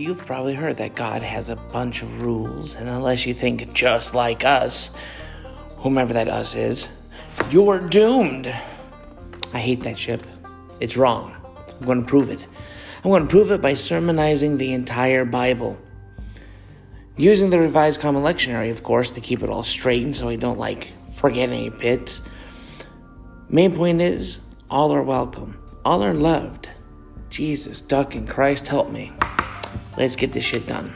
You've probably heard that God has a bunch of rules, and unless you think just like us, whomever that us is, you're doomed. I hate that ship. It's wrong. I'm going to prove it. I'm going to prove it by sermonizing the entire Bible. Using the Revised Common Lectionary, of course, to keep it all straight and so I don't like forget any bits. Main point is all are welcome, all are loved. Jesus, duck, and Christ help me. Let's get this shit done.